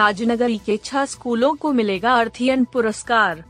ताजनगर के छह स्कूलों को मिलेगा अर्थियन पुरस्कार।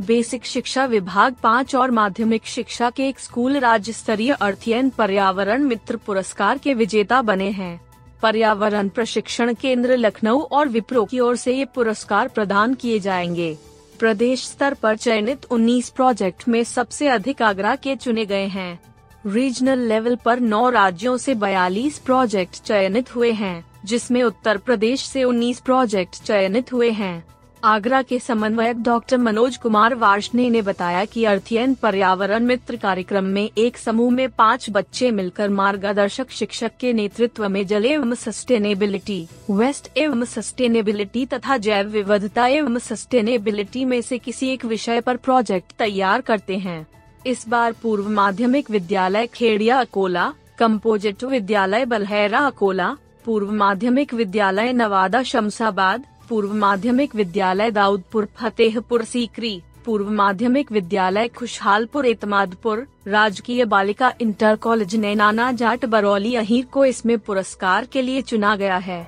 बेसिक शिक्षा विभाग पाँच और माध्यमिक शिक्षा के एक स्कूल राज्य स्तरीय अर्थियन पर्यावरण मित्र पुरस्कार के विजेता बने हैं। पर्यावरण प्रशिक्षण केंद्र लखनऊ और विप्रो की ओर से ये पुरस्कार प्रदान किए जाएँगे। प्रदेश स्तर पर चयनित 19 प्रोजेक्ट में सबसे अधिक आगरा के चुने गए हैं। रीजनल लेवल पर नौ राज्यों से 42 प्रोजेक्ट चयनित हुए हैं, जिसमें उत्तर प्रदेश से 19 प्रोजेक्ट चयनित हुए हैं। आगरा के समन्वयक डॉक्टर मनोज कुमार वार्षणे ने बताया कि अर्थियन पर्यावरण मित्र कार्यक्रम में एक समूह में पाँच बच्चे मिलकर मार्गदर्शक शिक्षक के नेतृत्व में जल एवं सस्टेनेबिलिटी, वेस्ट एवं सस्टेनेबिलिटी तथा जैव विविधता एवं सस्टेनेबिलिटी में से किसी एक विषय पर प्रोजेक्ट तैयार करते हैं। इस बार पूर्व माध्यमिक विद्यालय खेड़िया अकोला कम्पोजिट विद्यालय बलहरा अकोला, पूर्व माध्यमिक विद्यालय नवादा शमशाबाद, पूर्व माध्यमिक विद्यालय दाऊदपुर फतेहपुर सीकरी, पूर्व माध्यमिक विद्यालय खुशहालपुर इतमादपुर राजकीय बालिका इंटर कॉलेज नैनाना जाट बरौली अहीर को इसमें पुरस्कार के लिए चुना गया है।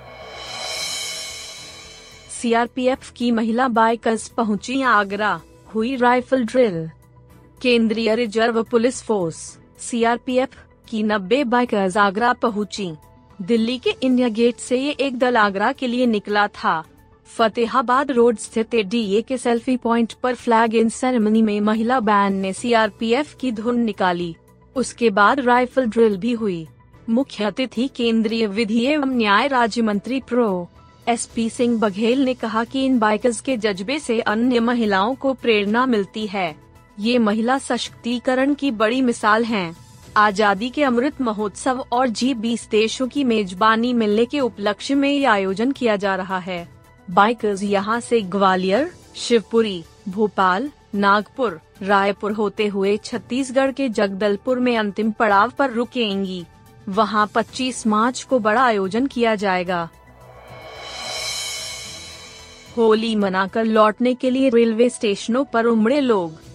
सीआरपीएफ की महिला बाइकर्स पहुँची आगरा, हुई राइफल ड्रिल। केंद्रीय रिज़र्व पुलिस फोर्स सीआरपीएफ की नब्बे बाइकर्स आगरा पहुँची। दिल्ली के इंडिया गेट से ये एक दल आगरा के लिए निकला था। फतेहाबाद रोड स्थित डीए के सेल्फी पॉइंट पर फ्लैग इन सेरेमनी में महिला बैंड ने सीआरपीएफ की धुन निकाली। उसके बाद राइफल ड्रिल भी हुई। मुख्य अतिथि केंद्रीय विधि एवं न्याय राज्य मंत्री prof. S P Singh Baghel ने कहा कि इन बाइकर्स के जज्बे से अन्य महिलाओं को प्रेरणा मिलती है। ये महिला सशक्तिकरण की बड़ी मिसाल हैं। आज़ादी के अमृत महोत्सव और जी बीस देशों की मेजबानी मिलने के उपलक्ष्य में ये आयोजन किया जा रहा है। बाइकर्स यहाँ से ग्वालियर, शिवपुरी, भोपाल, नागपुर, रायपुर होते हुए छत्तीसगढ़ के जगदलपुर में अंतिम पड़ाव पर रुकेंगी। वहाँ 25 मार्च को बड़ा आयोजन किया जाएगा। होली मनाकर लौटने के लिए रेलवे स्टेशनों पर उमड़े लोग।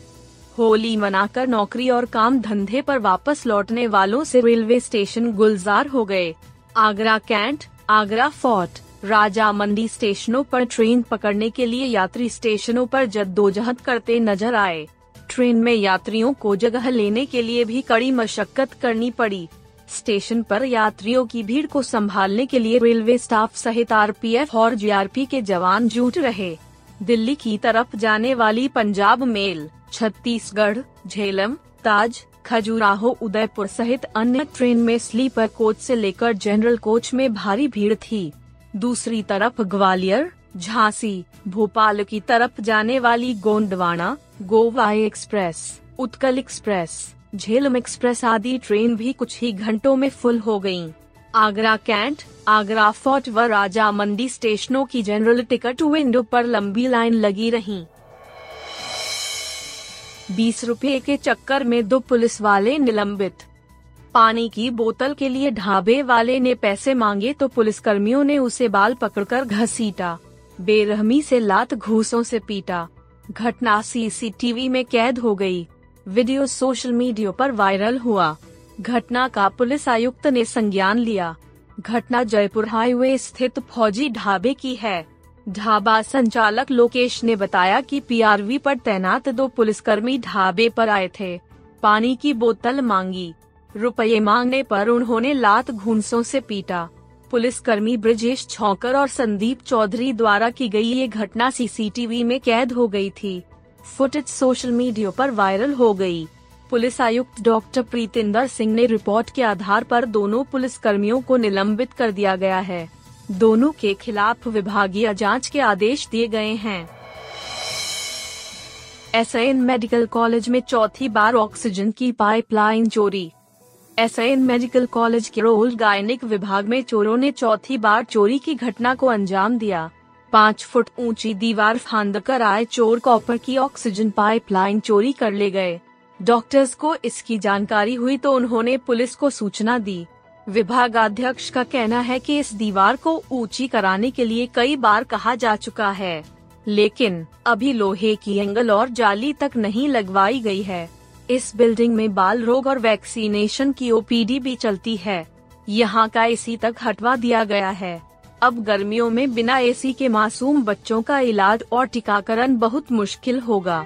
होली मनाकर नौकरी और काम धंधे पर वापस लौटने वालों से रेलवे स्टेशन गुलजार हो गए। आगरा कैंट, आगरा फोर्ट, राजा मंडी स्टेशनों पर ट्रेन पकड़ने के लिए यात्री स्टेशनों पर जद्दोजहद करते नज़र आए। ट्रेन में यात्रियों को जगह लेने के लिए भी कड़ी मशक्कत करनी पड़ी। स्टेशन पर यात्रियों की भीड़ को संभालने के लिए रेलवे स्टाफ सहित आरपीएफ और जीआरपी के जवान जुट रहे। दिल्ली की तरफ़ जाने वाली पंजाब मेल छत्तीसगढ़, झेलम, ताज, खजुराहो, उदयपुर सहित अन्य ट्रेन में स्लीपर कोच से लेकर जनरल कोच में भारी भीड़ थी दूसरी तरफ़ ग्वालियर, झांसी, भोपाल की तरफ़ जाने वाली Gondwana, Goa express, Utkal express, Jhelum express आदि ट्रेन भी कुछ ही घंटों में फुल हो गई। आगरा कैंट, आगरा फोर्ट व राजा मंडी स्टेशनों की जनरल टिकट विंडो पर लंबी लाइन लगी रही बीस रुपए के चक्कर में दो पुलिस वाले निलंबित। पानी की बोतल के लिए ढाबे वाले ने पैसे मांगे तो पुलिस कर्मियों ने उसे बाल पकड़कर घसीटा। बेरहमी से लात घूसों से पीटा। घटना सीसीटीवी में कैद हो गई। वीडियो सोशल मीडिया पर वायरल हुआ। घटना का पुलिस आयुक्त ने संज्ञान लिया। घटना जयपुर हाईवे स्थित फौजी ढाबे की है। ढाबा संचालक लोकेश ने बताया कि पीआरवी पर तैनात दो पुलिसकर्मी ढाबे पर आए थे। पानी की बोतल मांगी। रुपये मांगने पर उन्होंने लात घूंसों से पीटा। पुलिसकर्मी ब्रजेश छौकर और संदीप चौधरी द्वारा की गई ये घटना सीसीटीवी में कैद हो गई थी। फुटेज सोशल मीडिया पर वायरल हो गई। पुलिस आयुक्त डॉक्टर प्रीतिंदर सिंह ने रिपोर्ट के आधार पर दोनों पुलिसकर्मियों को निलंबित कर दिया गया है। दोनों के खिलाफ विभागीय जाँच के आदेश दिए गए हैं। एस मेडिकल कॉलेज में चौथी बार ऑक्सीजन की पाइपलाइन चोरी। एस मेडिकल कॉलेज के रोल गायनिक विभाग में चोरों ने चौथी बार चोरी की घटना को अंजाम दिया। पाँच फुट ऊँची दीवार फांद कर आए चोर कॉपर की ऑक्सीजन पाइपलाइन चोरी कर ले गए। डॉक्टर्स को इसकी जानकारी हुई तो उन्होंने पुलिस को सूचना दी। विभागाध्यक्ष का कहना है कि इस दीवार को ऊँची कराने के लिए कई बार कहा जा चुका है, लेकिन अभी लोहे की एंगल और जाली तक नहीं लगवाई गई है। इस बिल्डिंग में बाल रोग और वैक्सीनेशन की ओपीडी भी चलती है। यहाँ का एसी तक हटवा दिया गया है। अब गर्मियों में बिना एसी के मासूम बच्चों का इलाज और टीकाकरण बहुत मुश्किल होगा।